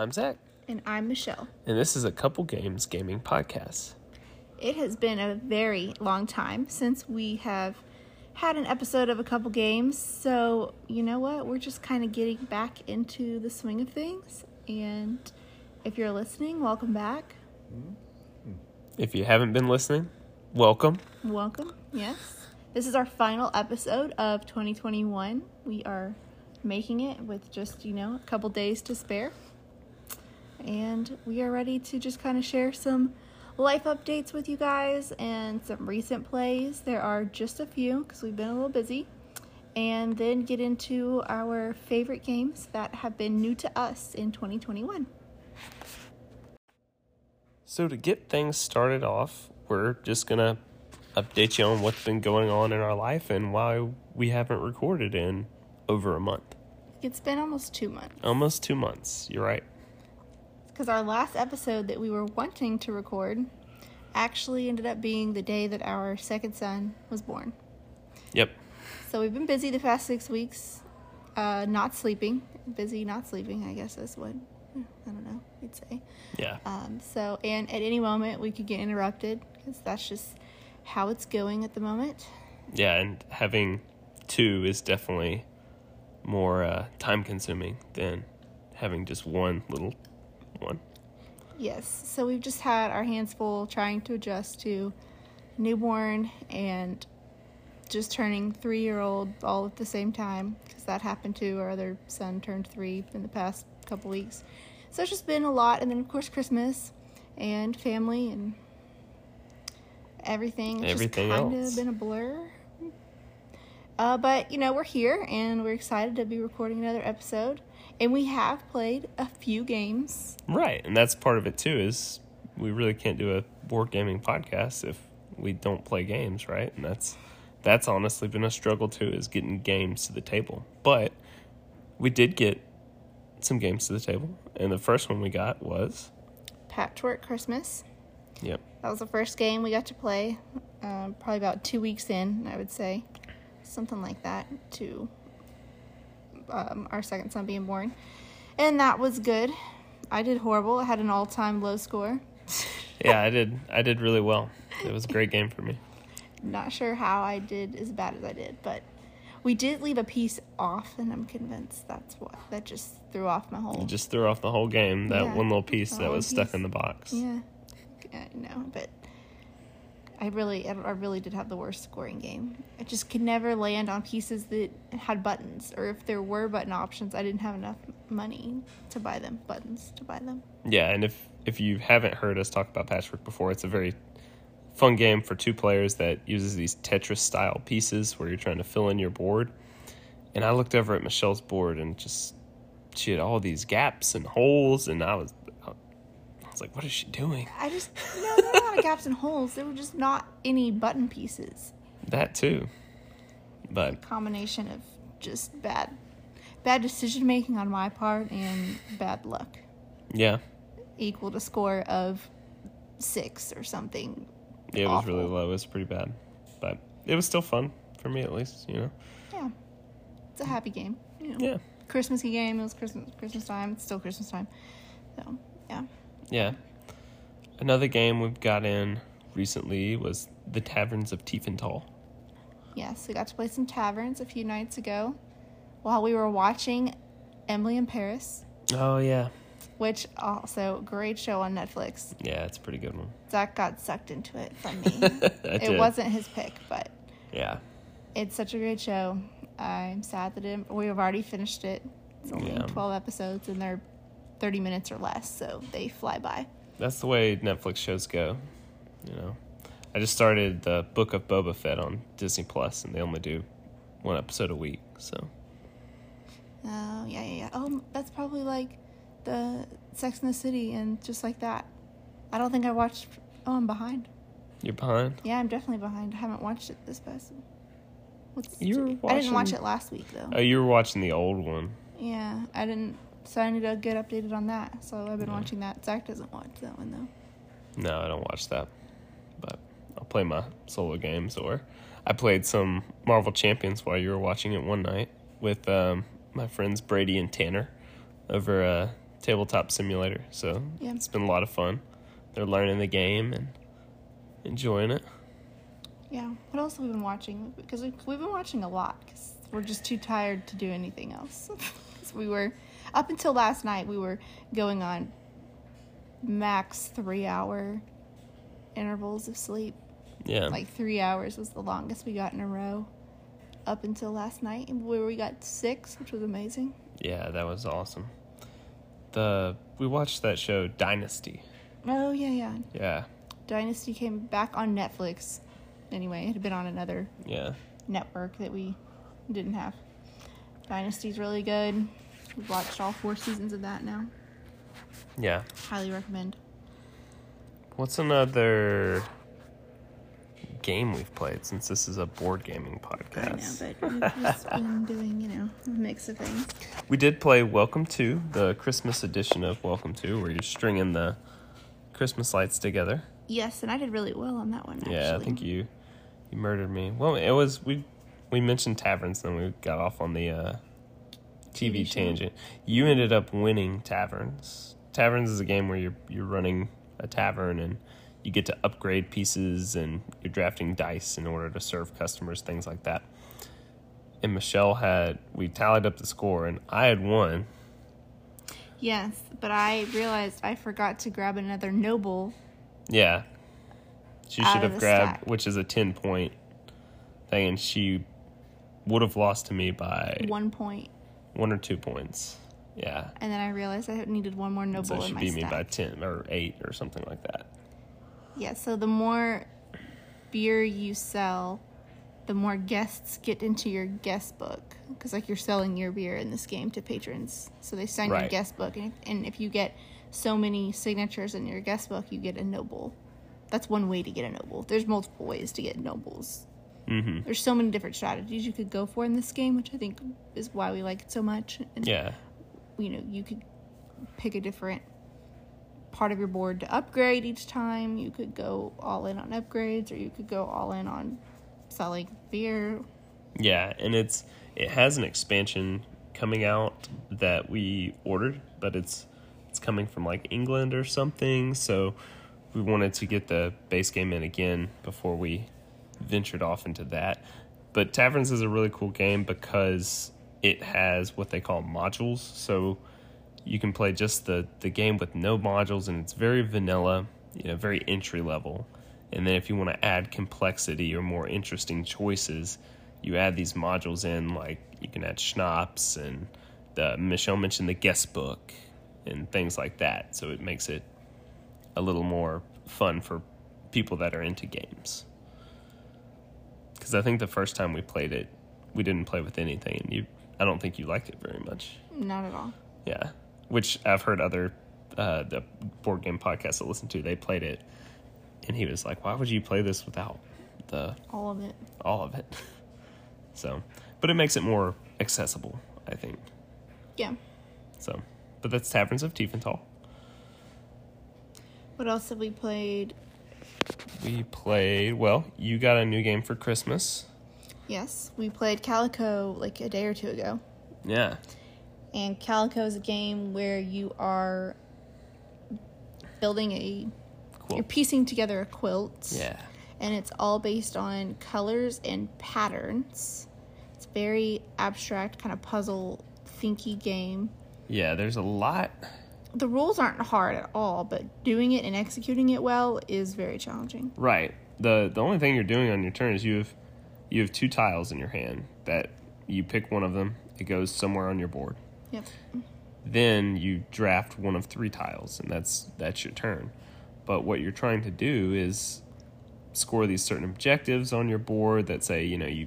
I'm Zach, And I'm Michelle. and this is a Couple Games Gaming Podcast. It has been a very long time since we have had an episode of a couple games. So, you know what? We're just kind of getting back into the swing of things. And if you're listening, welcome back. Mm-hmm. If you haven't been listening, welcome. Welcome. Yes. This is our final episode of 2021. We are making it with just, you know, a couple days to spare. And we are ready to just kind of share some life updates with you guys and some recent plays. There are just a few because we've been a little busy. And then get into our favorite games that have been new to us in 2021. So, to get things started off, we're just going to update you on what's been going on in our life and why we haven't recorded in over a month. It's been almost two months. Almost two months. You're right. Because our last episode that we were wanting to record actually ended up being the day that our second son was born. Yep. So we've been busy the past six weeks, uh, not sleeping. Busy, not sleeping, I guess is what, I don't know, you'd say. Yeah. Um, so, and at any moment we could get interrupted because that's just how it's going at the moment. Yeah, and having two is definitely more uh, time consuming than having just one little one. Yes, so we've just had our hands full trying to adjust to newborn and just turning three year old all at the same time because that happened to our other son turned three in the past couple weeks. So it's just been a lot, and then of course Christmas and family and everything. It's Everything just kind else. of been a blur. Uh, but you know we're here and we're excited to be recording another episode, and we have played a few games. Right, and that's part of it too. Is we really can't do a board gaming podcast if we don't play games, right? And that's that's honestly been a struggle too, is getting games to the table. But we did get some games to the table, and the first one we got was Patchwork Christmas. yep, That was the first game we got to play. Um, probably about two weeks in, I would say, something like that, to um, our second son being born, and that was good. I did horrible. I had an all-time low score. yeah, I did I did really well. It was a great game for me. Not sure how I did as bad as I did, but we did leave a piece off, and I'm convinced that's what that just threw off my whole. It just threw off the whole game. That Yeah, one little piece that was stuck in the box. Yeah, I know, but I really, I really did have the worst scoring game. I just could never land on pieces that had buttons, or if there were button options, I didn't have enough money to buy them buttons to buy them. Yeah, and if if you haven't heard us talk about Patchwork before, it's a very fun game for two players that uses these Tetris style pieces where you're trying to fill in your board. And I looked over at Michelle's board and just she had all these gaps and holes, and I was I was like, what is she doing? I just no, there were a lot of gaps and holes. There were just not any button pieces. That too, but Combination of just bad, bad decision making on my part and bad luck, yeah, equal to score of six or something Yeah, it was really low. It was pretty bad, but it was still fun for me at least. You know, Yeah, it's a happy game. You know. yeah, Christmassy game. It was Christmas Christmas time. It's still Christmas time. So yeah, yeah. Another game we've got in recently was the Taverns of Tiefenthal. yes, we got to play some taverns a few nights ago, while we were watching Emily in Paris, Oh yeah, which also great show on Netflix. yeah, it's a pretty good one. Zach got sucked into it from me. It did. wasn't his pick, but Yeah, it's such a great show. I'm sad that it, we have already finished it. It's only Yeah. 12 episodes and they're 30 minutes or less, so they fly by. That's the way Netflix shows go. You know, I just started the Book of Boba Fett on Disney Plus, and they only do one episode a week. So Oh, yeah, yeah, yeah. Oh, that's probably like the Sex in the City and just like that. I don't think I watched. Oh, I'm behind. you're behind. Yeah, I'm definitely behind. I haven't watched it this past. What's You were I didn't watch it last week though. Oh, you were watching the old one. yeah, I didn't. So I need to get updated on that. So I've been Yeah. watching that. Zach doesn't watch that one though. No, I don't watch that, but I'll play my solo games or I played some Marvel Champions while you were watching it one night with um, my friends Brady and Tanner over uh, tabletop simulator. So Yeah. it's been a lot of fun. They're learning the game and enjoying it. Yeah. What else have we been watching? Because we, we've been watching a lot because we're just too tired to do anything else. 'Cause we were, up until last night, we were going on max three hour intervals of sleep. Yeah. Like three hours was the longest we got in a row up until last night, where we got six, which was amazing. yeah, that was awesome. The we watched that show Dynasty. Oh, yeah, yeah. Yeah. Dynasty came back on Netflix. Anyway, it had been on another Yeah. network that we didn't have. Dynasty's really good. We've watched all four seasons of that now. Yeah. Highly recommend. What's another game we've played since this is a board gaming podcast? I know, but we've just been doing, you know, a mix of things. We did play Welcome to, the Christmas edition of Welcome to, where you're stringing the Christmas lights together. Yes, and I did really well on that one. Actually. Yeah, I think you you murdered me. Well, it was we we mentioned taverns, then we got off on the uh, TV, show. tangent. You ended up winning taverns. Taverns is a game where you're you're running a tavern and you get to upgrade pieces and you're drafting dice in order to serve customers, things like that. And Michelle had we tallied up the score and I had won. Yes, but I realized I forgot to grab another noble. Yeah. She should have grabbed, stack. which is a 10 point thing, and she would have lost to me by One point, one or two points. Yeah. and then I realized I needed one more noble So in she my beat me stack. by 10 or 8 or something like that. Yeah, so the more beer you sell, the more guests get into your guest book. Because, like, you're selling your beer in this game to patrons. So they sign your guest book. And if, and if you get so many signatures in your guest book, you get a noble. That's one way to get a noble. There's multiple ways to get nobles. Hmm There's so many different strategies you could go for in this game, which I think is why we like it so much. And Yeah. you know, you could pick a different part of your board to upgrade each time. You could go all in on upgrades, or you could go all in on selling beer. Yeah, and it's it has an expansion coming out that we ordered, but it's it's coming from like England or something, so we wanted to get the base game in again before we ventured off into that. But Taverns is a really cool game because it has what they call modules, so you can play just the the game with no modules and it's very vanilla, you know, very entry level. And then if you want to add complexity or more interesting choices, you add these modules in like you can add schnapps and the Michelle mentioned the guest book and things like that. So it makes it a little more fun for people that are into games. Cuz I think the first time we played it, we didn't play with anything and you I don't think you liked it very much. Not at all. Yeah, which I've heard other uh, the board game podcasts that listen to. They played it, and he was like, "Why would you play this without the All of it. all of it?" So, but it makes it more accessible, I think. Yeah. So, but that's Taverns of Tiefenthal. What else have we played? We played. Well, you got a new game for Christmas. Yes, we played Calico like a day or two ago. Yeah, And Calico is a game where you are building a cool. you're piecing together a quilt. Yeah, and it's all based on colors and patterns. It's very abstract, kind of puzzle thinky game. yeah. There's a lot. The rules aren't hard at all, but doing it and executing it well is very challenging. Right. the The only thing you're doing on your turn is you have you have two tiles in your hand that you pick one of them. It goes somewhere on your board. Yep. Then you draft one of three tiles, and that's that's your turn. But what you're trying to do is score these certain objectives on your board that say, you know, you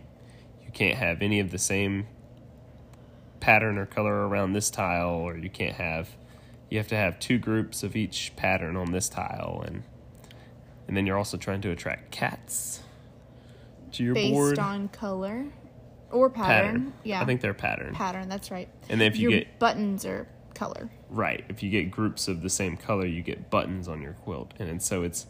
you can't have any of the same pattern or color around this tile, or you can't have you have to have two groups of each pattern on this tile, and and then you're also trying to attract cats to your board. Based board. on color or pattern. pattern, Yeah. I think they're pattern. pattern, that's right. And then if you Your get buttons or color. Right. If you get groups of the same color, you get buttons on your quilt, and, so it's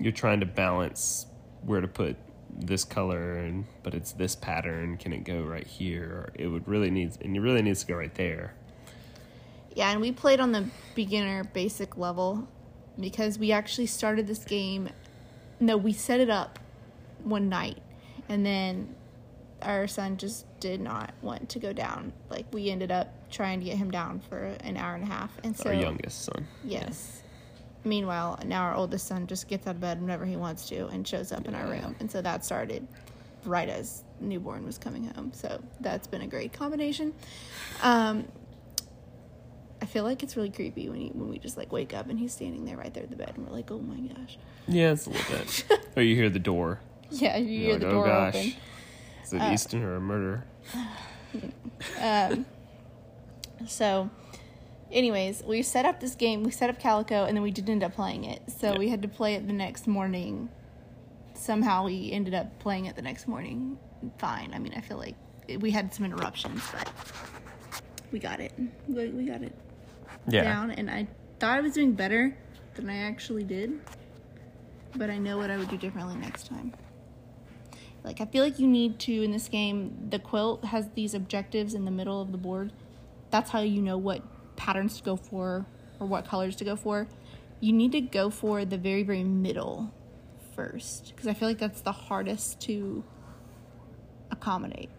you're trying to balance where to put this color, and but it's this pattern. Can it go right here? Or it would really needs, and it really needs to go right there. Yeah, and we played on the beginner basic level because we actually started this game. No, we set it up one night, and then our son just did not want to go down. Like we ended up trying to get him down for an hour and a half, and so Our youngest son. Yes. Meanwhile, now our oldest son just gets out of bed whenever he wants to and shows up in our room. And so that started right as newborn was coming home. So that's been a great combination. Um, I feel like it's really creepy when he, when we just like wake up and he's standing there right there at the bed and we're like, oh my gosh. Yeah, it's a little bit. or you hear the door. Yeah, you You're hear like, the oh door gosh. open. Is it Uh, Easton or a murder? Um, so, anyways, we set up this game. We set up Calico, and then we didn't end up playing it. So Yeah. we had to play it the next morning. Somehow we ended up playing it the next morning. Fine. I mean, I feel like we had some interruptions, but we got it. We, we got it Yeah. down, and I thought I was doing better than I actually did. But I know what I would do differently next time. Like I feel like you need to in this game. The quilt has these objectives in the middle of the board. That's how you know what patterns to go for or what colors to go for. You need to go for the very very middle first because I feel like that's the hardest to accommodate.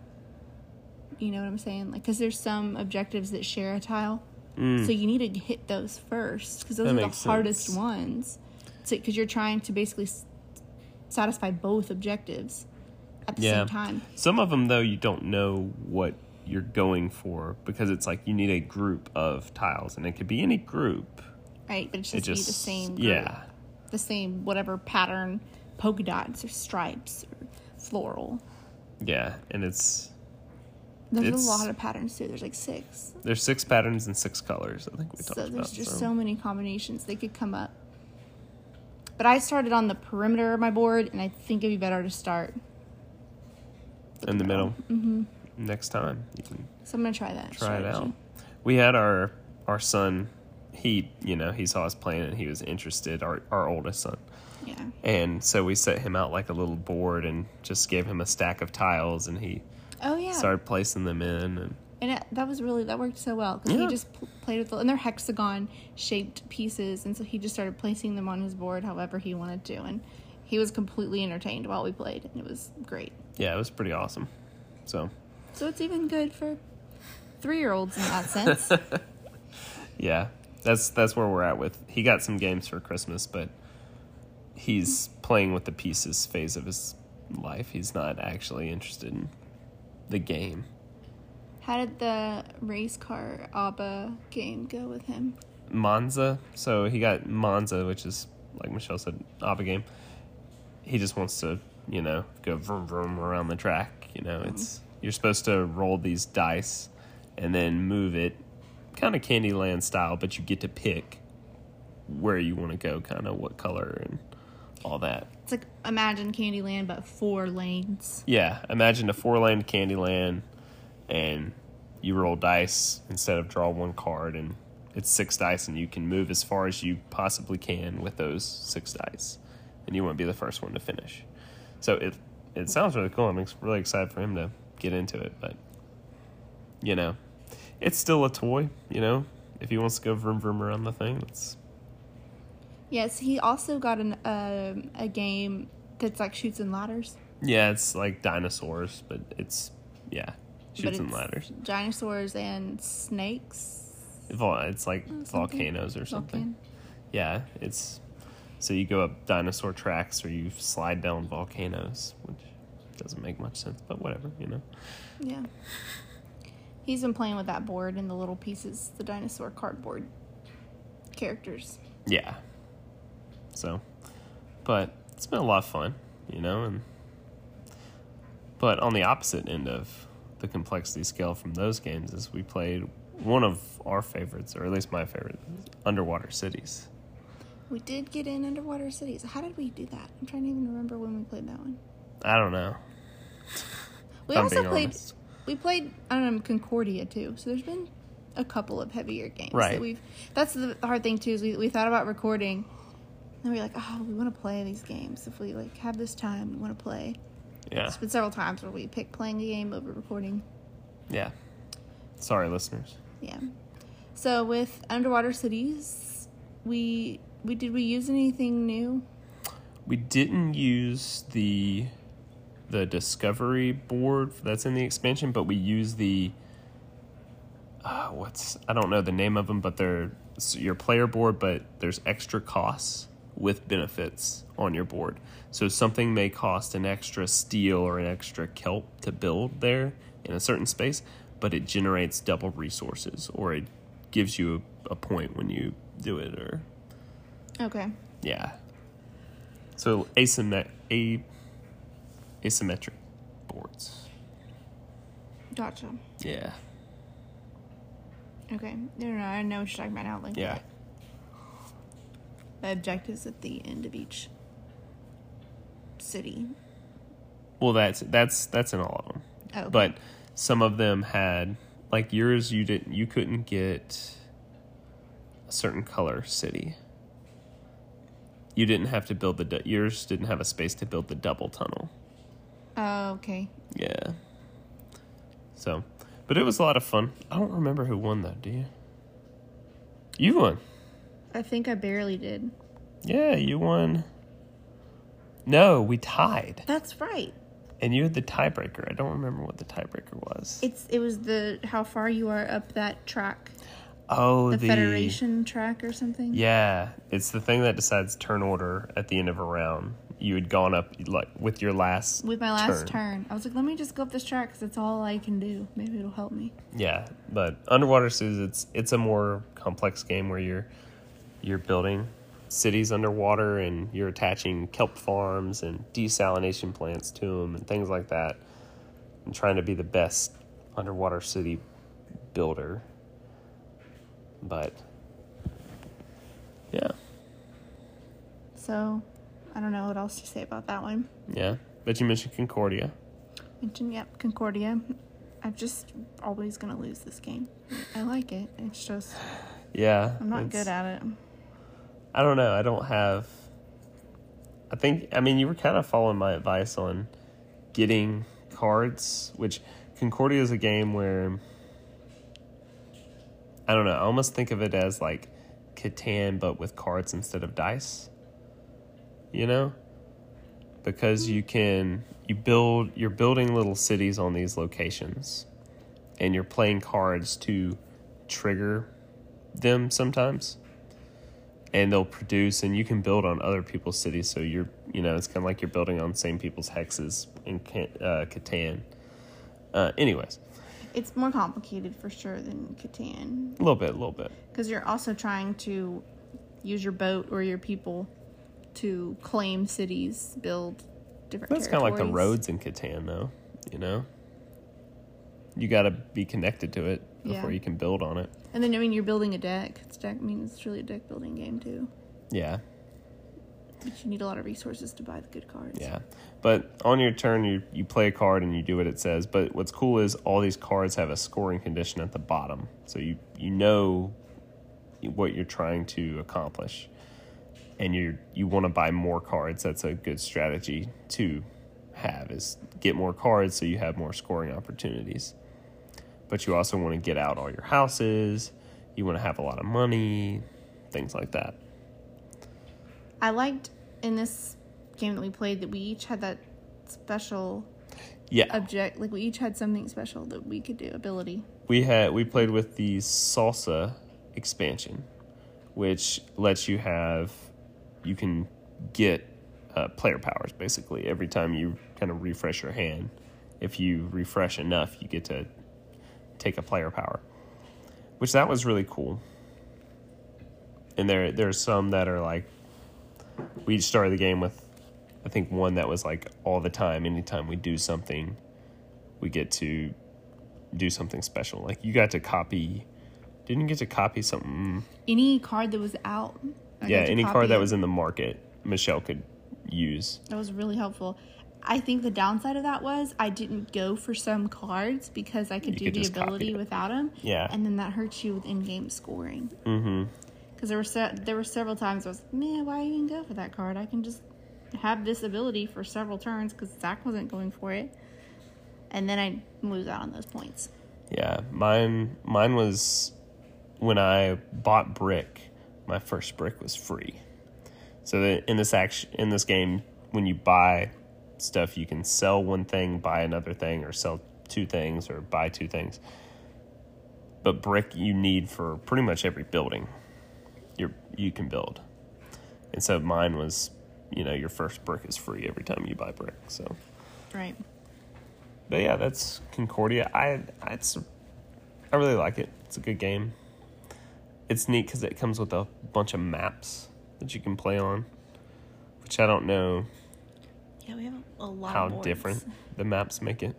You know what I'm saying? Like because there's some objectives that share a tile. So you need to hit those first because those Mm. That are the hardest sense. ones. Because you're trying to basically satisfy both objectives at the Yeah. same time. Some of them, though, you don't know what you're going for because it's like you need a group of tiles, and it could be any group. Right, but it's It just, be the same. Group, yeah, the same whatever pattern, polka dots or stripes or floral. yeah, and it's There's It's- a lot of patterns too. There's like six. there's six patterns and six colors. I think we talked about. So there's about. just so many combinations they could come up. But I started on the perimeter of my board, and I think it'd be better to start. in the middle. Mm-hmm. Next time you can So I'm gonna try that. try it out. We had our our son. He you know he saw us playing and he was interested. Our our oldest son. Yeah. And so we set him out like a little board and just gave him a stack of tiles, and he Oh yeah. started placing them in. And And it, that was really that worked so well because Yeah. he just pl- played with the, and they're hexagon shaped pieces, and so he just started placing them on his board however he wanted to, and he was completely entertained while we played, and it was great. yeah, it was pretty awesome. So So it's even good for three year olds in that sense. yeah, that's that's where we're at with. He got some games for Christmas, but he's playing with the pieces phase of his life. He's not actually interested in the game. How did the race car HABA game go with him? Monza. So he got Monza, which is like Michelle said, HABA game. He just wants to, you know, go vroom vroom around the track. You know, mm-hmm. it's you're supposed to roll these dice and then move it, kind of Candyland style, but you get to pick where you want to go, kind of what color and all that. It's like imagine Candyland but four lanes. Yeah, imagine a four lane Candyland, and you roll dice instead of draw one card, and it's six dice, and you can move as far as you possibly can with those six dice, and you won't be the first one to finish. So it it sounds really cool. I'm really excited for him to get into it, but you know, it's still a toy. You know, if he wants to go vroom vroom around the thing, it's Yes, he also got an um a game that's like Chutes and Ladders. yeah, it's like dinosaurs, but it's yeah, Chutes and Ladders. Dinosaurs and snakes. Vol- It's like something. volcanoes or something. Vulcan. Yeah, it's so you go up dinosaur tracks or you slide down volcanoes, which doesn't make much sense, but whatever, you know. Yeah. He's been playing with that board and the little pieces, the dinosaur cardboard characters. Yeah. So, but it's been a lot of fun, you know, and but on the opposite end of the complexity scale from those games is we played one of our favorites, or at least my favorite, Underwater Cities. We did get in Underwater Cities. How did we do that? I'm trying to even remember when we played that one. I don't know. We also played honest. we played um Concordia too. So there's been a couple of heavier games Right. that we've that's the hard thing too is we, we thought about recording and we are like, oh, we want to play these games. If we like have this time, we want to play. Yeah. It's been several times where we pick playing a game over recording. Yeah. Sorry, listeners. Yeah. So with underwater cities, we we did we use anything new? We didn't use the the discovery board that's in the expansion, but we use the uh, what's I don't know the name of them, but they're your player board, but there's extra costs with benefits on your board. So something may cost an extra steel or an extra kelp to build there in a certain space, but it generates double resources or it gives you a, a point when you do it or Okay. yeah. So asymmet- a- asymmetric boards. Gotcha. Yeah. Okay. No, no, no, I know what you're talking about now. Like Yeah. The objectives at the end of each city. Well, that's that's that's in all of them. Oh. But some of them had like yours you didn't you couldn't get a certain color city. You didn't have to build the yours didn't have a space to build the double tunnel. Oh, okay. Yeah. So, but it was a lot of fun. I don't remember who won though, do you? You won. I think I barely did. Yeah, you won. No, we tied. That's right. And you had the tiebreaker. I don't remember what the tiebreaker was. It's it was the how far you are up that track, oh, the, the, Federation track or something. Yeah, it's the thing that decides turn order at the end of a round. You had gone up like with your last With my last turn. I was like, let me just go up this track because it's all I can do. Maybe it'll help me. Yeah, but underwater cities, it's it's a more complex game where you're you're building cities underwater and you're attaching kelp farms and desalination plants to them and things like that, and trying to be the best underwater city builder. But yeah, So, I don't know what else to say about that one. yeah. But you mentioned Concordia. mentioned yep, Concordia. I'm just always gonna lose this game. I like it. It's just Yeah, I'm not good at it. I don't know. I don't have. I think. I mean, you were kind of following my advice on getting cards, which Concordia is a game where I don't know. I almost think of it as like Catan, but with cards instead of dice. You know, because you can you build you're building little cities on these locations, and you're playing cards to trigger them sometimes and they'll produce and you can build on other people's cities. So you're you know it's kind of like you're building on same people's hexes in uh, Catan. Uh, anyways. It's more complicated for sure than Catan. A little bit a little bit. Because you're also trying to use your boat or your people to claim cities, build different. Things. That's kind of like the roads in Catan though you know? You got to be connected to it before Yeah. you can build on it And then I mean, you're building a deck. It's deck. I mean, it's really a deck building game too. yeah But you need a lot of resources to buy the good cards. Yeah. But on your turn, you, you play a card and you do what it says. But what's cool is all these cards have a scoring condition at the bottom. So you, you know what you're trying to accomplish. And you you want to buy more cards. That's a good strategy to have is get more cards so you have more scoring opportunities. But you also want to get out all your houses. You want to have a lot of money, things like that. I liked in this game that we played that we each had that special Yeah. object. Like we each had something special that we could do ability. we had we played with the salsa expansion which lets you have you can get uh, player powers basically every time you kind of refresh your hand if you refresh enough you get to take a player power which that was really cool and there there's some that are like we each started the game with i think one that was like all the time anytime we do something we get to do something special. Like you got to copy, didn't you get to copy something? Mm. Any card that was out. I yeah, any card that was in the market, Michelle could use. That was really helpful. I think the downside of that was I didn't go for some cards because I could You do could the ability without them. Yeah. And then that hurts you with in-game scoring. Mm-hmm. Because there were se- there were several times I was, like, man, why even go for that card? I can just have this ability for several turns because Zach wasn't going for it, and then I lose out on those points. Yeah, mine mine was when I bought brick, my first brick was free. So in this action in this game, when you buy stuff, you can sell one thing, buy another thing, or sell two things, or buy two things. But brick you need for pretty much every building you you can build. And so mine was, you know, your first brick is free every time you buy brick. So, Right. but yeah, that's Concordia. I I, it's, I really like it. It's a good game. It's neat because it comes with a bunch of maps that you can play on, which I don't know Yeah, we have a lot how different the maps make it.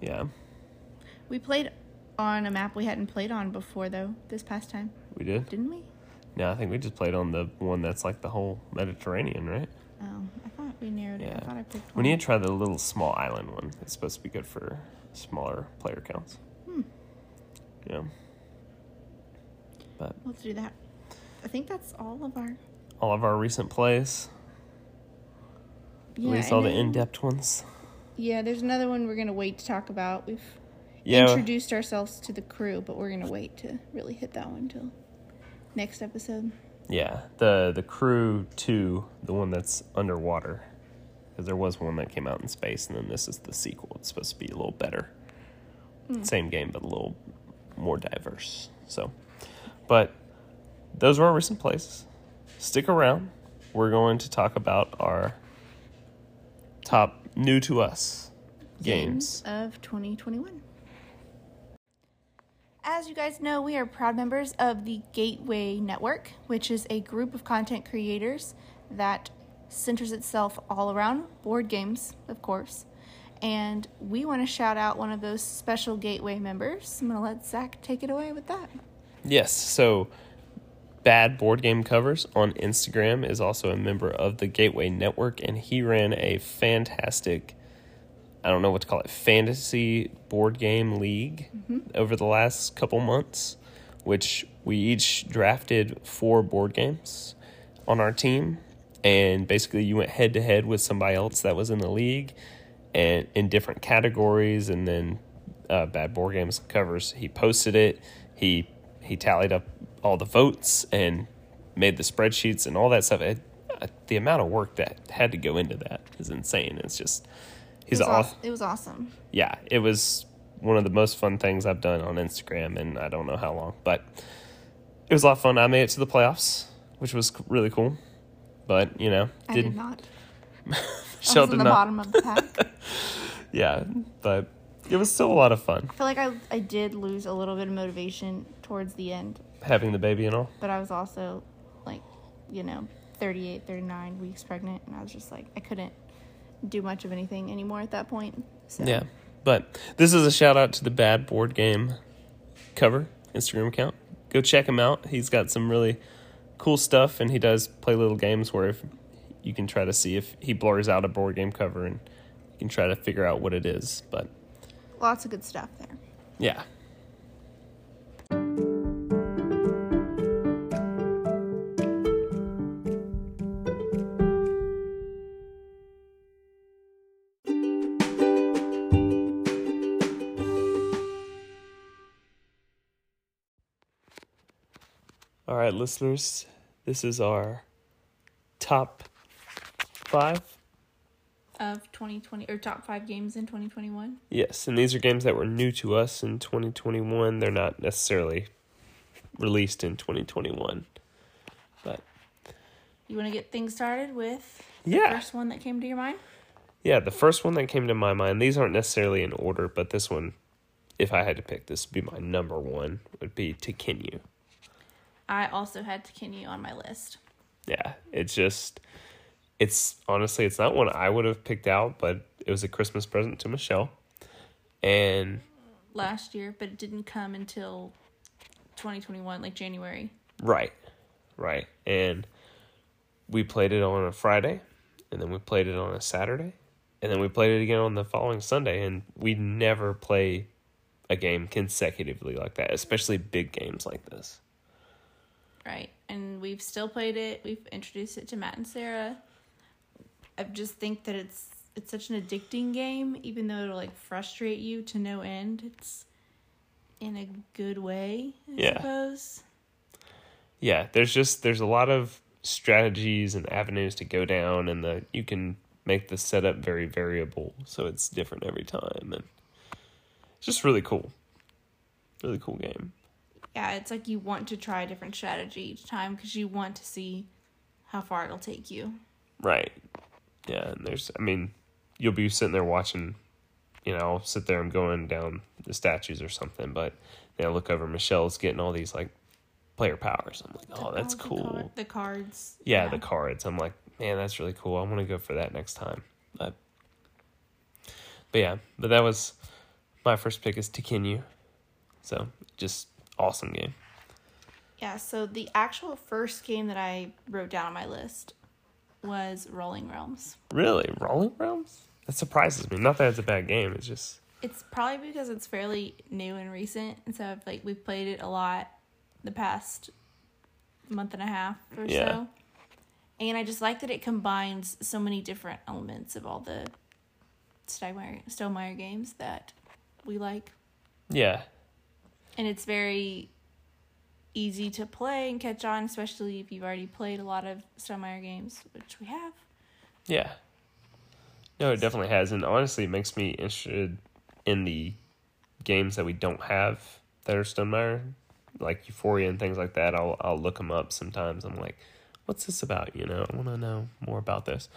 Yeah, We played on a map we hadn't played on before, though, this past time, we did. didn't we? No, I think we just played on the one that's like the whole Mediterranean, right? Oh, I thought we narrowed it. Yeah. I thought I picked We need to try the little small island one. It's supposed to be good for smaller player counts. Hmm. Yeah. But Let's do that. I think that's all of our. all of our recent plays, Yeah, at least all the in depth ones. Yeah, there's another one we're gonna wait to talk about. We've Yeah. introduced ourselves to the crew, but we're gonna wait to really hit that one till next episode. Yeah, the the crew two, the one that's underwater, because there was one that came out in space, and then this is the sequel. It's supposed to be a little better. Hmm. Same game, but a little more diverse. So, but those were our recent plays. Stick around. We're going to talk about our top new to us games. of 2021. As you guys know, we are proud members of the Gateway Network, which is a group of content creators that centers itself all around board games, of course. And we want to shout out one of those special Gateway members. I'm going to let Zach take it away with that. Yes. So, Bad Board Game Covers on Instagram is also a member of the Gateway Network, and he ran a fantastic, I don't know what to call it, fantasy board game league over the last couple months, which we each drafted four board games on our team. And basically, you went head to head with somebody else that was in the league and in different categories. And then uh, Bad Board Games covers, he posted it. He he tallied up all the votes and made the spreadsheets and all that stuff. It, uh, the amount of work that had to go into that is insane. It's just he's it, was aw- it was awesome. yeah, it was one of the most fun things I've done on Instagram, and I don't know how long, but it was a lot of fun. I made it to the playoffs, which was really cool. But you know, I did not. I was in did the not. bottom of the pack. Yeah, but it was still a lot of fun I feel like I, I did lose a little bit of motivation towards the end having the baby and all. but I was also like, you know, 38, 39 weeks pregnant, and I was just like, I couldn't do much of anything anymore at that point. So Yeah, but this is a shout out to the Bad Board Game cover Instagram account. Go check him out. He's got some really cool stuff, and he does play little games where if you can try to see if he blurs out a board game cover, and you can try to figure out what it is. But lots of good stuff there. yeah. Right, listeners, this is our top five. Of 2020 or top five games in 2021. Yes, and these are games that were new to us in 2021. They're not necessarily released in 2021. But You want to get things started with yeah. first one that came to your mind? Yeah, the first one that came to my mind, these aren't necessarily in order, but this one, if I had to pick, this would be my number one, would be Tekhenu. I also had Tekhenu on my list. Yeah, it's just, it's honestly, it's not one I would have picked out, but it was a Christmas present to Michelle. And last year, but it didn't come until 2021, like January. Right, right. And we played it on a Friday, and then we played it on a Saturday, and then we played it again on the following Sunday. And we never play a game consecutively like that, especially big games like this. Right. And we've still played it. We've introduced it to Matt and Sarah. I just think that it's it's such an addicting game, even though it'll like frustrate you to no end. It's in a good way, I Yeah. suppose. yeah there's just there's a lot of strategies and avenues to go down and the you can make the setup very variable so it's different every time and it's just really cool really cool game Yeah, it's like you want to try a different strategy each time because you want to see how far it'll take you. right yeah and there's i mean you'll be sitting there watching you know I'll sit there and going down the statues or something but then i look over michelle's getting all these like player powers i'm like oh that's the cool card- the cards. yeah, the cards. I'm like, man, that's really cool. I want to go for that next time. But, but yeah, but that was my first pick is Tekken So just awesome game. Yeah, so the actual first game that I wrote down on my list was Rolling Realms. Really, Rolling Realms? That surprises me. Not that it's a bad game. It's just It's probably because it's fairly new and recent, and so I've, like we've played it a lot the past month and a half or Yeah. so. And I just like that it combines so many different elements of all the Stonemaier, Stonemaier games that we like. yeah, and it's very easy to play and catch on, especially if you've already played a lot of Stonemaier games, which we have. yeah. No, it definitely has, and honestly, it makes me interested in the games that we don't have that are Stonemaier, like Euphoria and things like that. I'll I'll look them up sometimes. I'm like, what's this about? You know, I want to know more about this.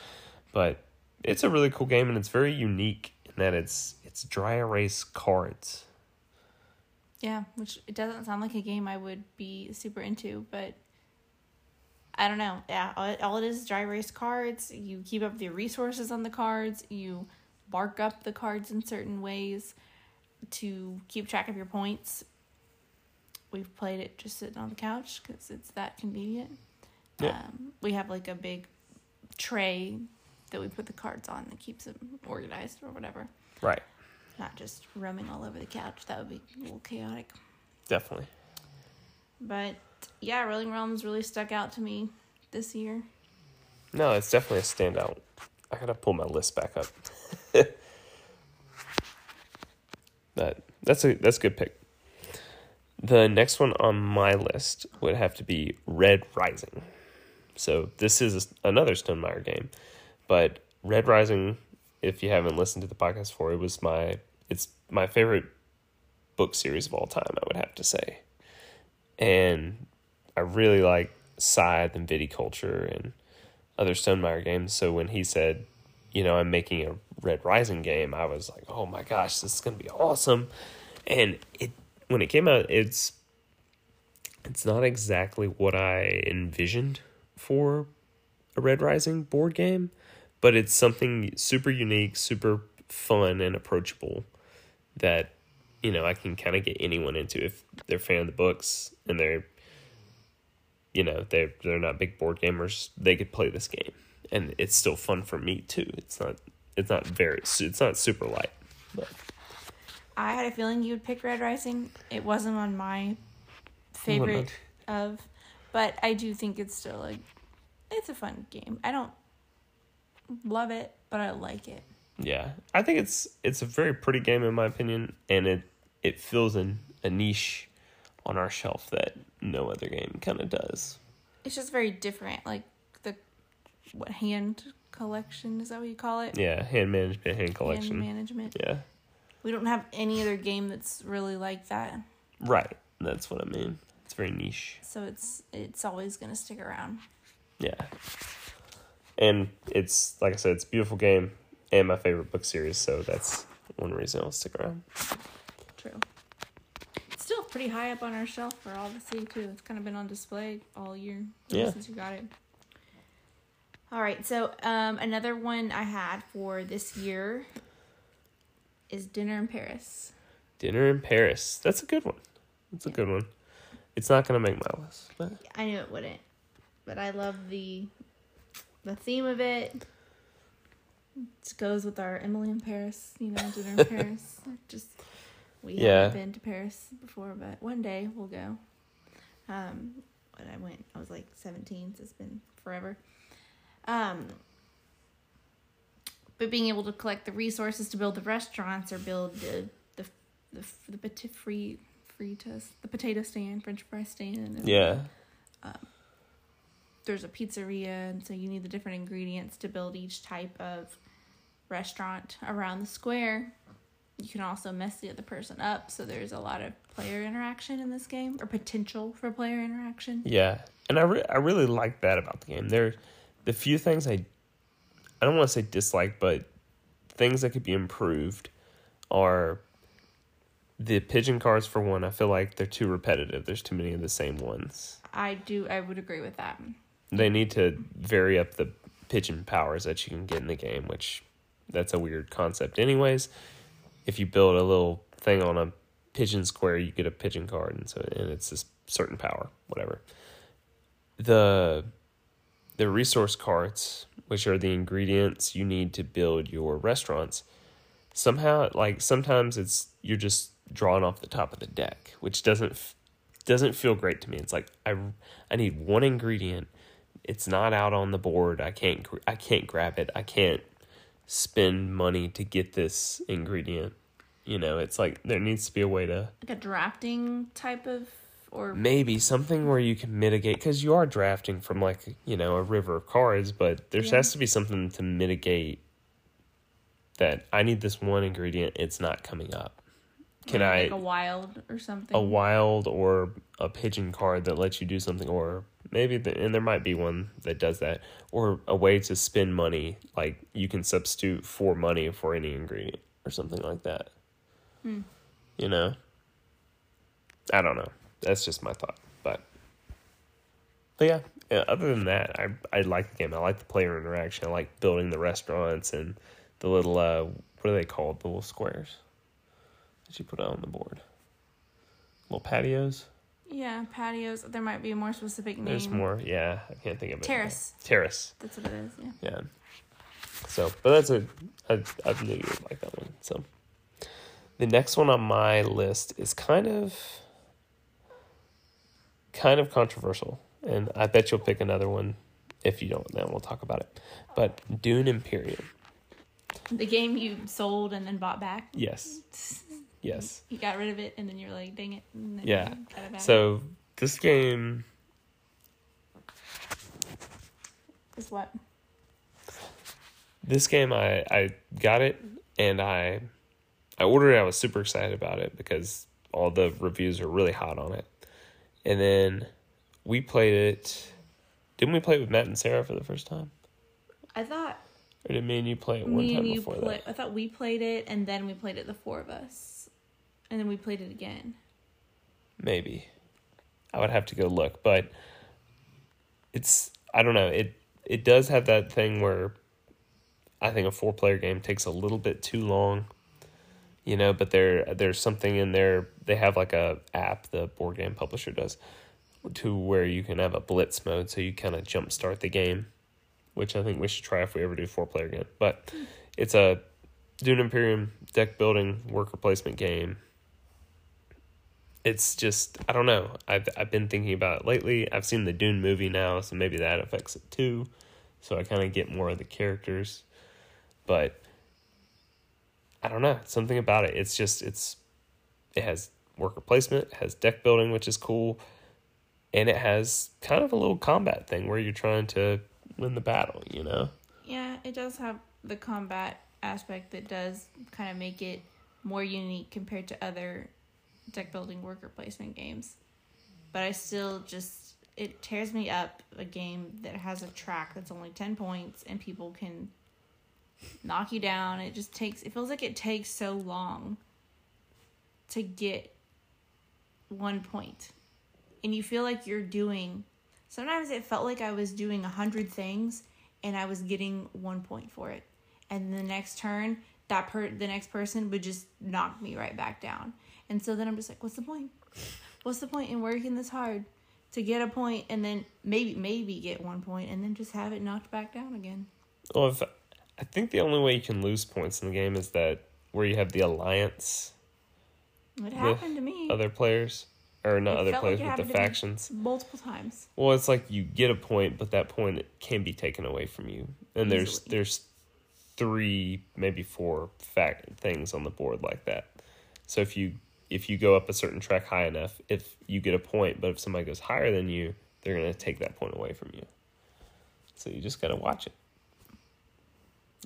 But it's a really cool game, and it's very unique in that it's it's dry erase cards. Yeah, which it doesn't sound like a game I would be super into, but I don't know. Yeah, all it, all it is is dry erase cards. You keep up the resources on the cards. You mark up the cards in certain ways to keep track of your points. We've played it just sitting on the couch because it's that convenient. Yeah. Um, we have like a big tray that we put the cards on that keeps them organized or whatever. Right. Not just roaming all over the couch. That would be a little chaotic. Definitely. But yeah, Rolling Realms really stuck out to me this year. No, it's definitely a standout. I gotta pull my list back up. that that's a that's a good pick. The next one on my list would have to be Red Rising. So this is another Stonemaier game, but Red Rising, if you haven't listened to the podcast for it, was my it's my favorite book series of all time. I would have to say, and I really like Scythe and Viticulture and other Stonemaier games. So when he said, you know, I'm making a Red Rising game, I was like, oh my gosh, this is gonna be awesome. And it when it came out, it's it's not exactly what I envisioned for a Red Rising board game, but it's something super unique, super fun and approachable that you know I can kind of get anyone into if they're a fan of the books and they're you know they're they're not big board gamers they could play this game and it's still fun for me too it's not it's not very it's not super light but I had a feeling you would pick Red Rising. It wasn't on my favorite of, but I do think it's still like it's a fun game. I don't love it, but I like it. Yeah i think it's it's a very pretty game in my opinion and it it fills in a niche on our shelf that no other game kind of does It's just very different. Like the what hand collection is that what you call it? yeah hand management hand collection Hand management. yeah We don't have any other game that's really like that. right that's what i mean it's very niche So it's it's always gonna stick around. Yeah. And it's like I said, it's a beautiful game and my favorite book series, so that's one reason I'll stick around. True. It's still pretty high up on our shelf for all to see too. It's kind of been on display all year Yeah. since you got it. All right, so um, another one I had for this year is Dinner in Paris. Dinner in Paris. That's a good one. That's a good one. It's not gonna make my list, but I knew it wouldn't, but I love the the theme of it. It goes with our Emily in Paris, you know, Dinner in Paris. Just we Yeah. haven't been to Paris before, but one day we'll go. Um, when I went, I was like seventeen, so it's been forever. Um, but being able to collect the resources to build the restaurants or build the the the, the patisserie Fritas, the potato stand, French fry stand. and Yeah. There's a pizzeria, and so you need the different ingredients to build each type of restaurant around the square. You can also mess the other person up, so there's a lot of player interaction in this game, or potential for player interaction. Yeah, and I re- I really like that about the game. There, the few things I, I don't want to say dislike, but things that could be improved are the pigeon cards for one. I feel like they're too repetitive. There's too many of the same ones. I do, I would agree with that. They need to vary up the pigeon powers that you can get in the game, which that's a weird concept, anyways. If you build a little thing on a pigeon square, you get a pigeon card, and so and it's this certain power, whatever. The the resource cards, which are the ingredients you need to build your restaurants, somehow like sometimes it's you're just drawn off the top of the deck, which doesn't doesn't feel great to me. It's like I I need one ingredient. It's not out on the board. I can't I can't grab it. I can't spend money to get this ingredient. You know, it's like there needs to be a way to Like a drafting type of, or maybe something where you can mitigate because you are drafting from like you know a river of cards, but there Yeah. has to be something to mitigate that I need this one ingredient. It's not coming up. Can I like a wild or something? a wild or a pigeon card that lets you do something or maybe the, and there might be one that does that. Or a way to spend money like you can substitute for money for any ingredient or something like that. You know? I don't know. That's just my thought but but yeah, yeah other than that i i like the game. I like the player interaction. I like building the restaurants and the little uh what are they called? The little squares that you put on the board. Little patios Yeah, patios. There might be a more specific name. There's more. Yeah, I can't think of it. Terrace. Terrace. That's what it is. Yeah. Yeah. So, but that's a. I, I knew you would like that one. So, the next one on my list is kind of, kind of controversial, and I bet you'll pick another one. If you don't, then we'll talk about it. But Dune Imperium. The game you sold and then bought back. Yes. Yes. You got rid of it and then you're like, dang it. And then Yeah. you it. So this game is what? this game I I got it and I I ordered it. I was super excited about it because all the reviews are really hot on it. And then we played it. Didn't we play it with Matt and Sarah for the first time? I thought Or did me and you play it one me time and you before play. that? I thought we played it and then we played it the four of us, and then we played it again. Maybe. I would have to go look, but it's I don't know. It it does have that thing where I think a four player game takes a little bit too long. You know, but there there's something in there they have like a app the board game publisher does to where you can have a blitz mode so you kind of jump start the game, which I think we should try if we ever do four player again. But it's a Dune Imperium deck building worker placement game it's just I don't know. I've I've been thinking about it lately. I've seen the Dune movie now, so maybe that affects it too. So I kind of get more of the characters, but I don't know. Something about it. It's just it's it has worker placement, it has deck building, which is cool, and it has kind of a little combat thing where you're trying to win the battle. You know. Yeah, it does have the combat aspect that does kind of make it more unique compared to other deck building worker placement games. But I still just it tears me up a game that has a track that's only 10 points and people can knock you down. It just takes it feels like it takes so long to get one point. And you feel like you're doing sometimes it felt like I was doing a hundred things and I was getting one point for it. And the next turn, that per the next person would just knock me right back down. And so then I'm just like, what's the point? What's the point in working this hard to get a point and then maybe maybe get one point and then just have it knocked back down again? Well, if I think the only way you can lose points in the game is that where you have the alliance It happened to me other players or not It other players like it but the happened to me. factions. multiple times. Well, it's like you get a point, but that point can be taken away from you. And there's there's three, maybe four fact things on the board like that. So if you if you go up a certain track high enough, if you get a point, but if somebody goes higher than you, they're going to take that point away from you. So you just got to watch it.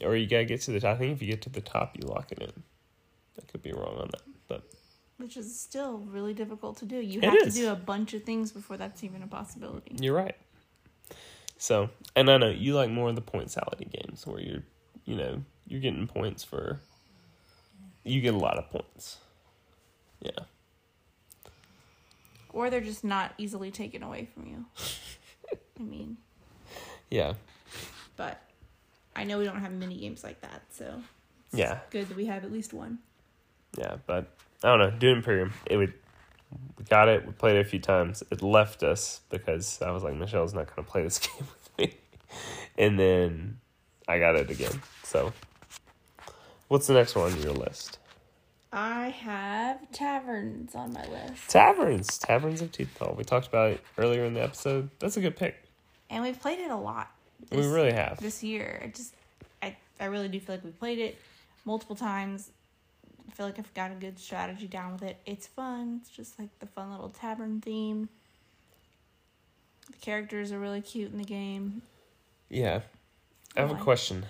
Or you got to get to the top. I think if you get to the top, you lock it in. I could be wrong on that, but Which is still really difficult to do. You have to do a bunch of things before that's even a possibility. you're right. So, and I know you like more of the point salad games where you're, you know, you're getting points for. You get a lot of points. Yeah. Or they're just not easily taken away from you. I mean, Yeah. but I know we don't have mini games like that, so it's Yeah. good that we have at least one. Yeah, but I don't know. Dune Imperium, it would. We got it. We played it a few times. It left us because I was like, Michelle's not going to play this game with me, and then I got it again. So, what's the next one on your list? I have taverns on my list. Taverns, Taverns of teeth. Tiefenthal. We talked about it earlier in the episode. That's a good pick. And we've played it a lot. we really have. this year. I just I I really do feel like we played it multiple times. I feel like I've got a good strategy down with it. It's fun. It's just like the fun little tavern theme. The characters are really cute in the game. Yeah. I have a question.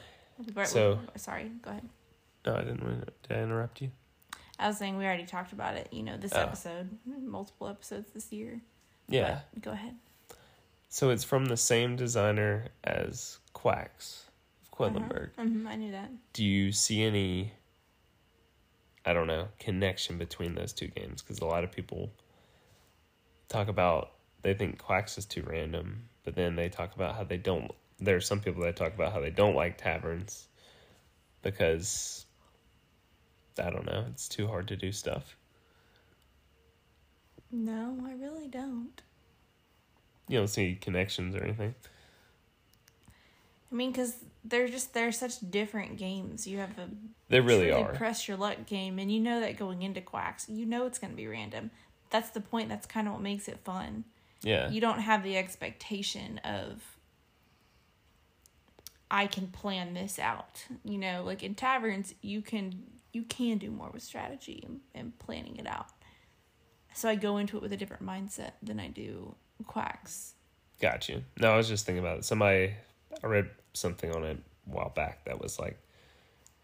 So- sorry, go ahead. No, I didn't. want to- Did I interrupt you? I was saying we already talked about it. You know, this Oh. episode, multiple episodes this year. Yeah. But go ahead. So it's from the same designer as Quacks of Quedlinburg. hmm I knew that. do you see any i don't know connection between those two games because a lot of people talk about they think quacks is too random but then they talk about how they don't there are some people that talk about how they don't like taverns because i don't know it's too hard to do stuff No, I really don't. you don't see connections or anything I mean, because they're just they're such different games. You have a they really are press your luck game, and you know that going into quacks, you know it's going to be random. That's the point. That's kind of what makes it fun. yeah You don't have the expectation of I can plan this out. You know, like in taverns, you can you can do more with strategy and, and planning it out. So I go into it with a different mindset than I do quacks. Got you. No, I was just thinking about it. Somebody, I read something on it a while back that was like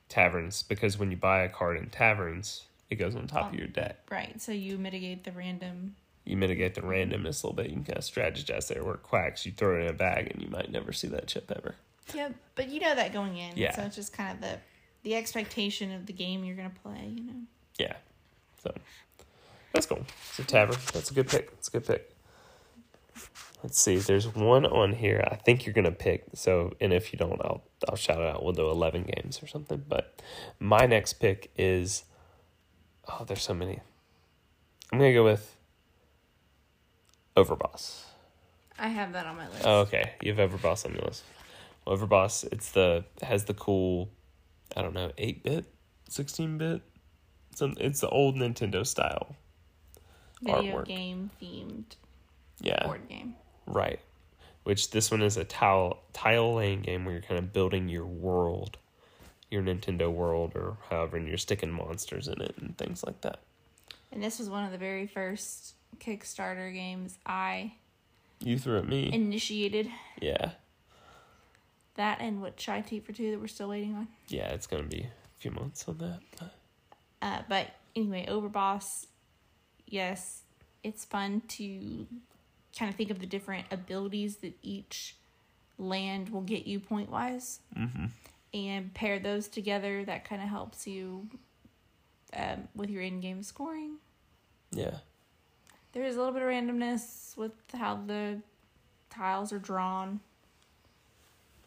taverns because when you buy a card in taverns, it goes on top of your deck. Right. So you mitigate the random. You mitigate the randomness a little bit. You can kind of strategize there. Where quacks, you throw it in a bag and you might never see that chip ever. Yeah, but you know that going in. Yeah. So it's just kind of the the expectation of the game you're gonna play. You know. Yeah. So that's cool. It's a tavern. That's a good pick. It's a good pick. Let's see. There's one on here I think you're gonna pick. So, and if you don't, I'll I'll shout it out. We'll do eleven games or something. But my next pick is oh, there's so many. I'm gonna go with Overboss. I have that on my list. Oh, okay. You have Overboss on your list. Overboss, it's the has the cool, I don't know, eight bit, sixteen bit. It's an, it's the old Nintendo style. Video artwork. game themed Yeah, board game. right. Which this one is a tile tile laying game where you're kind of building your world, your Nintendo world, or however, and you're sticking monsters in it and things like that. And this was one of the very first Kickstarter games I You threw at me. initiated. yeah, That and what Chai Tea for Two that we're still waiting on. yeah. It's gonna be a few months on that. but- Uh, but anyway, Overboss, yes, it's fun to kind of think of the different abilities that each land will get you point wise Mhm. and pair those together. That kind of helps you um, with your in game scoring. Yeah, There is a little bit of randomness with how the tiles are drawn,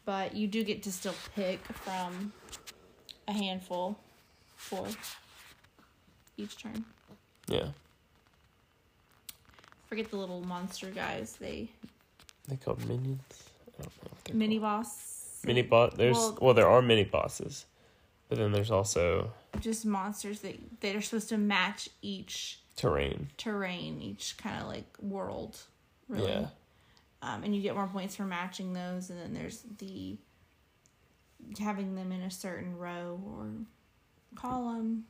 but you do get to still pick from a handful for each turn. yeah. Forget the little monster guys. They They called minions. I don't know. Mini called. boss. Mini boss. There's Well- well, there are mini bosses, but then there's also Just monsters that that are supposed to match each terrain. terrain, each kind of like world. Really. Yeah, um, and you get more points for matching those and then there's the having them in a certain row or column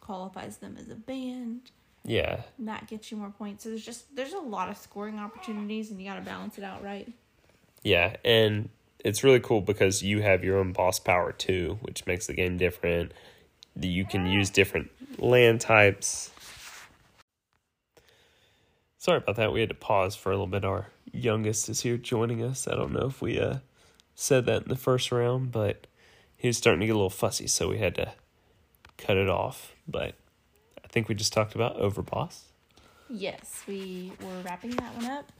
qualifies them as a band Yeah. And that gets you more points. So there's just there's a lot of scoring opportunities, and you got to balance it out right. Yeah, and it's really cool because you have your own boss power too, which makes the game different. You can use different land types. Sorry about that. We had to pause for a little bit. Our youngest is here joining us. I don't know if we uh, said that in the first round, but he was starting to get a little fussy, so we had to cut it off. But I think we just talked about Overboss. Yes, we were wrapping that one up,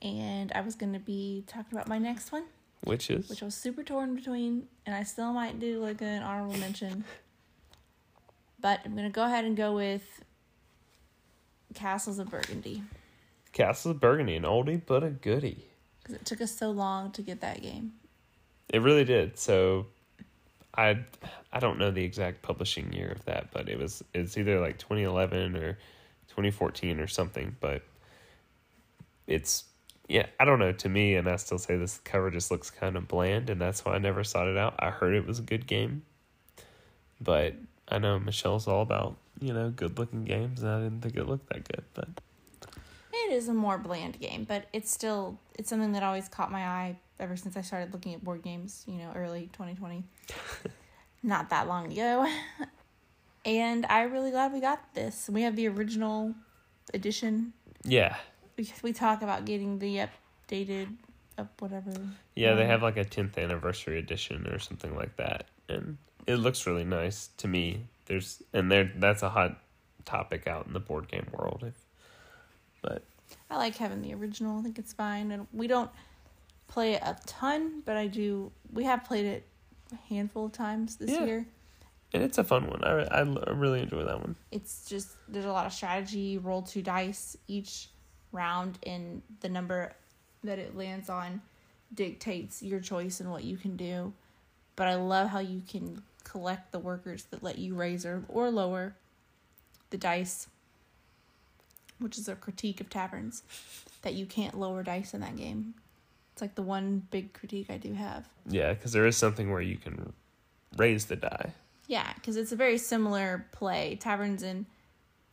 and I was going to be talking about my next one, Which is which I was super torn between, and I still might do like an honorable mention. But I'm going to go ahead and go with Castles of Burgundy Castles of Burgundy, an oldie but a goodie. because it took us so long to get that game. It really did. So I I don't know the exact publishing year of that, but it was it's either like 2011 or 2014 or something, but it's yeah, I don't know to me and I still say this cover just looks kind of bland and that's why I never sought it out. I heard it was a good game. But I know Michelle's all about, you know, good-looking games and I didn't think it looked that good, but It is a more bland game, but it's still it's something that always caught my eye ever since I started looking at board games, you know, early 2020. Not that long ago. And I'm really glad we got this. We have the original edition. yeah. We, we talk about getting the updated up whatever. Yeah, they Um, have like a 10th anniversary edition or something like that. And it looks really nice to me. There's and there that's a hot topic out in the board game world. If, but I like having the original. I think it's fine. And we don't play it a ton, but I do. We have played it a handful of times this Yeah. year. and it's a fun one. I, I, I really enjoy that one. it's just there's a lot of strategy roll two dice each round and the number that it lands on dictates your choice and what you can do but i love how you can collect the workers that let you raise or, or lower the dice which is a critique of taverns that you can't lower dice in that game it's like the one big critique i do have Yeah, because there is something where you can raise the die. Yeah, because it's a very similar play. Taverns and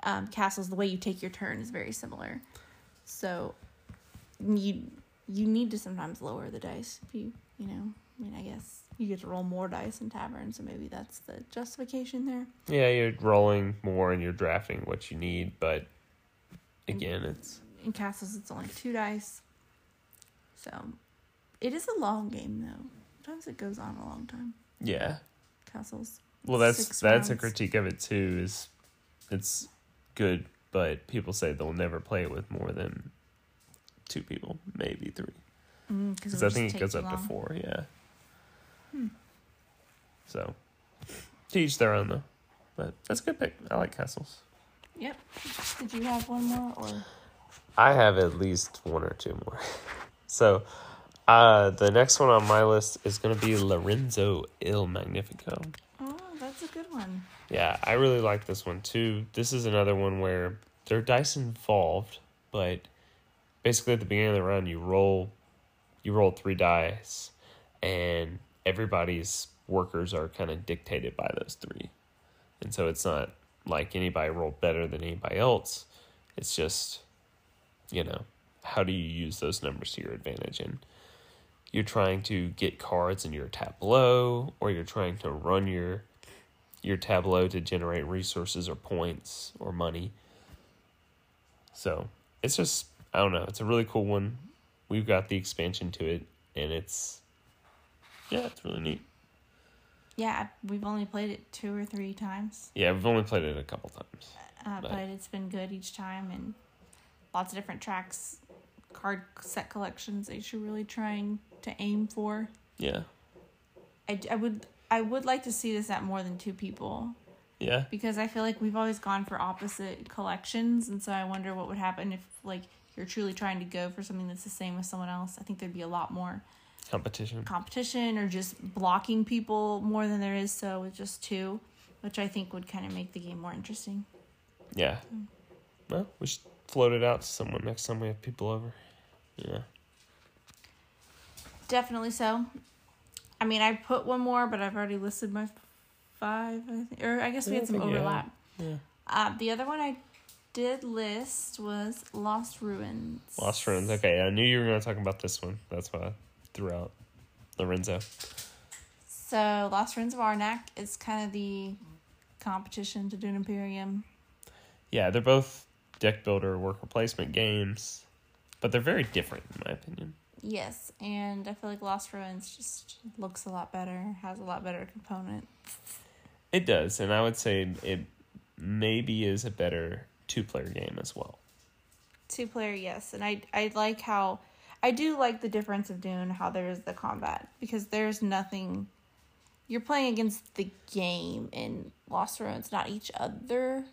um, castles, the way you take your turn is very similar. So you you need to sometimes lower the dice. If you you know, I mean, I guess you get to roll more dice in taverns, so maybe that's the justification there. Yeah, you're rolling more and you're drafting what you need, but again, it's In castles, it's only two dice. So it is a long game, though. Sometimes it goes on a long time. yeah. Castles. Well, that's that's a critique of it too. Is it's good, but people say they'll never play it with more than two people, maybe three. Mm, because Because I think it goes up to four. Yeah. Hmm. So, to each their own though. But that's a good pick. I like castles. Yep. Did you have one more or? I have at least one or two more. so, uh, the next one on my list is going to be Lorenzo Il Magnifico. Oh, that's a good one. Yeah, I really like this one too. This is another one where there are dice involved, but basically at the beginning of the round you roll you roll three dice and everybody's workers are kind of dictated by those three. And so it's not like anybody rolled better than anybody else. It's just you know, how do you use those numbers to your advantage and you're trying to get cards in your tableau or you're trying to run your your tableau to generate resources or points or money. So it's just I don't know. It's a really cool one. We've got the expansion to it, and it's yeah, it's really neat. Yeah, we've only played it two or three times, Yeah, we've only played it a couple times. uh, Right. but it's been good each time, and lots of different tracks, card set collections that you're really trying to aim for. Yeah, I, I would I would like to see this at more than two people yeah, because I feel like we've always gone for opposite collections, and so I wonder what would happen if like you're truly trying to go for something that's the same as someone else. I think there'd be a lot more competition. competition or just blocking people more than there is so with just two, which I think would kind of make the game more interesting. Yeah. Well, we should float it out to someone next time we have people over. Yeah. Definitely so. I mean, I put one more, but I've already listed my five. I think, or I guess we Yeah, had some overlap. Yeah. Uh, the other one I did list was Lost Ruins. Lost Ruins. Okay, I knew you were going to talk about this one. That's why I threw out Lorenzo. So, Lost Ruins of Arnak is kind of the competition to Dune Imperium. Yeah, they're both deck builder worker placement games, but they're very different in my opinion. Yes, and I feel like Lost Ruins just looks a lot better, has a lot better component. It does, and I would say it maybe is a better two player game as well. Two player, yes, and I I like how I do like the difference of Dune, how there is the combat because there's nothing. You're playing against the game in Lost Ruins, not each other.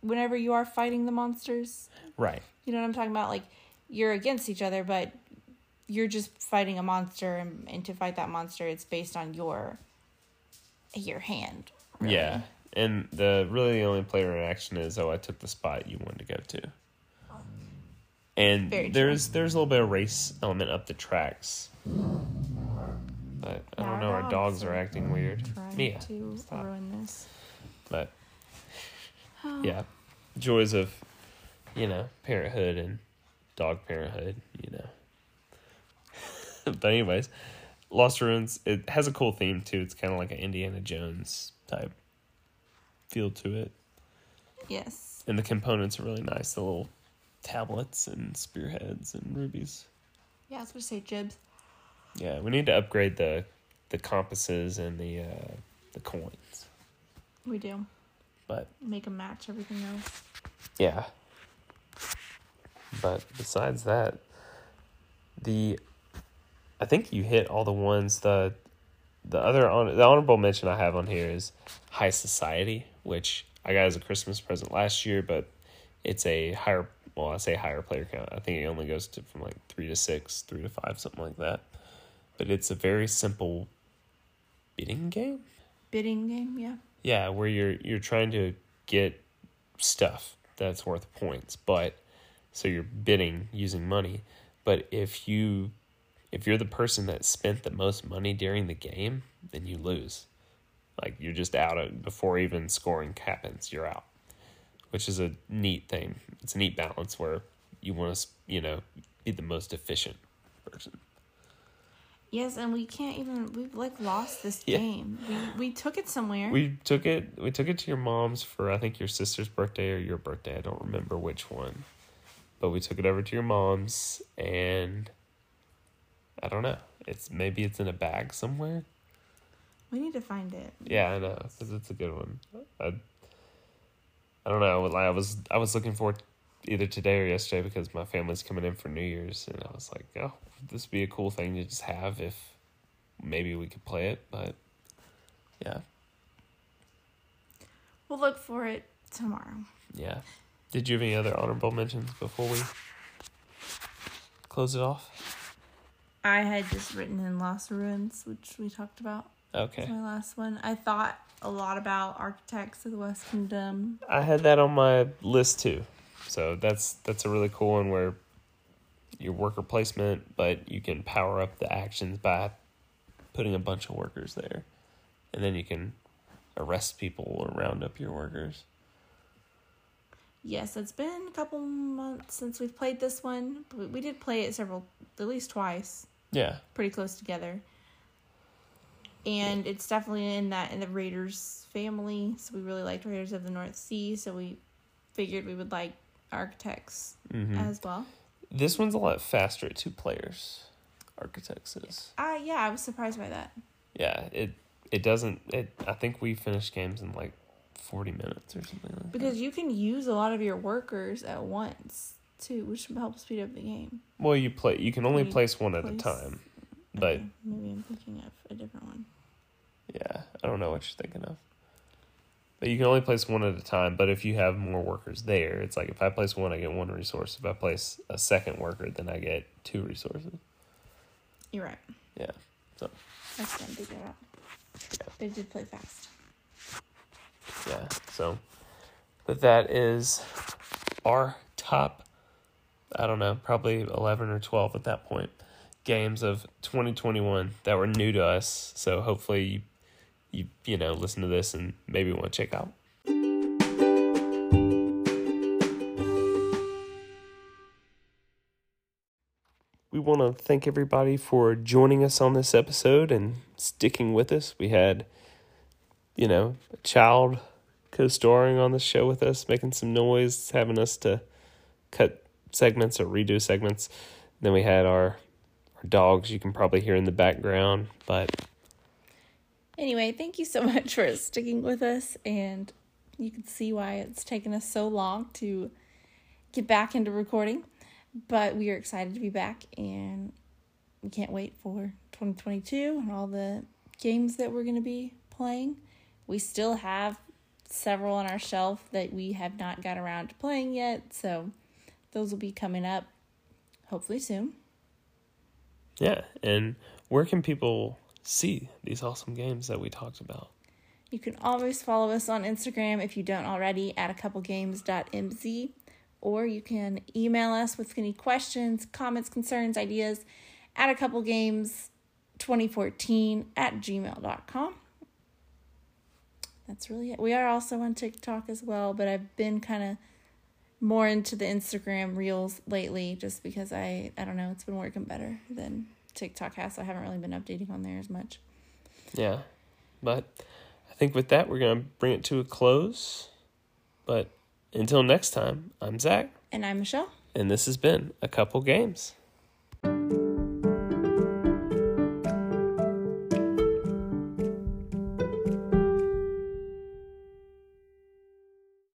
Whenever you are fighting the monsters, Right. you know what I'm talking about. Like you're against each other, but you're just fighting a monster, and, and to fight that monster, it's based on your your hand. really. Yeah. And the really the only player interaction is oh I took the spot you wanted to go to. And Very true. there's there's a little bit of race element up the tracks. But I don't know, our dogs are acting weird. Mia, to stop. ruin this. But yeah. Joys of, you know, parenthood and dog parenthood, you know. but anyways, Lost Ruins, it has a cool theme too. It's kind of like an Indiana Jones type feel to it. Yes. And the components are really nice. The little tablets and spearheads and rubies. Yeah, I was gonna say jibs. Yeah, we need to upgrade the the compasses and the uh, the coins. We do But make them match everything else. yeah. But besides that, the I think you hit all the ones. The the other hon- the honorable mention I have on here is High Society, which I got as a Christmas present last year, but it's a higher. Well, I say higher player count. I think it only goes to from like three to six, three to five, something like that. But it's a very simple bidding game. Bidding game, yeah. Yeah, where you're you're trying to get stuff that's worth points, but so you're bidding using money. But if you if you're the person that spent the most money during the game, then you lose. Like you're just out of, before even scoring happens, you're out. Which is a neat thing. It's a neat balance where you want to, you know, be the most efficient person. Yes, and we can't even we've like lost this Yeah. game. We we took it somewhere. We took it. We took it to your mom's for I think your sister's birthday or your birthday. I don't remember which one, but we took it over to your mom's, and I don't know. It's maybe it's in a bag somewhere. we need to find it. Yeah, I know. It's, it's a good one. I, I don't know. Like I was I was looking forward either today or yesterday because my family's coming in for New Year's, and I was like, oh, this would be a cool thing to just have if maybe we could play it. But yeah, We'll look for it tomorrow. Yeah. Did you have any other honorable mentions before we close it off? I had just written in Lost Ruins, which we talked about. Okay. That's my last one. I thought a lot about Architects of the West Kingdom. I had that on my list too. So that's that's a really cool one where your worker placement, but you can power up the actions by putting a bunch of workers there. And then you can arrest people or round up your workers. Yes, it's been a couple months since we've played this one, but we- we did play it several, at least twice, Yeah. pretty close together. And it's definitely in that in the Raiders family. So we really liked Raiders of the North Sea. So we figured we would like Architects hmm as well. This one's a lot faster at two players. Architects is. Uh yeah, I was surprised by that. Yeah, it it doesn't it I think we finished games in like 40 minutes or something like that. Because you can use a lot of your workers at once too, which helps speed up the game. Well, you play. You can only You place one at a place- time. But Okay, maybe I'm thinking of a different one. Yeah, I don't know what you're thinking of. But you can only place one at a time. But if you have more workers there, it's like if I place one, I get one resource. If I place a second worker, then I get two resources. You're right. Yeah. So That's them figure it out. Yeah. They did play fast. yeah. So, but that is our top. I don't know, probably eleven or twelve at that point. Games of 2021 that were new to us. So hopefully you, you you know listen to this and maybe want to check out. We want to thank everybody for joining us on this episode and sticking with us. We had, you know, a child co-starring on the show with us, making some noise, having us to cut segments or redo segments. Then we had our our dogs you can probably hear in the background, but anyway, thank you so much for sticking with us. And you can see why it's taken us so long to get back into recording. But we are excited to be back and we can't wait for 2022 and all the games that we're going to be playing. We still have several on our shelf that we have not got around to playing yet, so those will be coming up hopefully soon. Yeah, and where can people see these awesome games that we talked about? You can always follow us on Instagram if you don't already at a couple games.mz or you can email us with any questions, comments, concerns, ideas at a couple games 2014 at gmail.com. That's really it. We are also on TikTok as well, but I've been kind of more into the Instagram reels lately just because I I don't know, it's been working better than TikTok has. So I haven't really been updating on there as much. Yeah. But I think with that we're going to bring it to a close. But until next time, I'm Zach. And I'm Michelle. And this has been A Couple Games.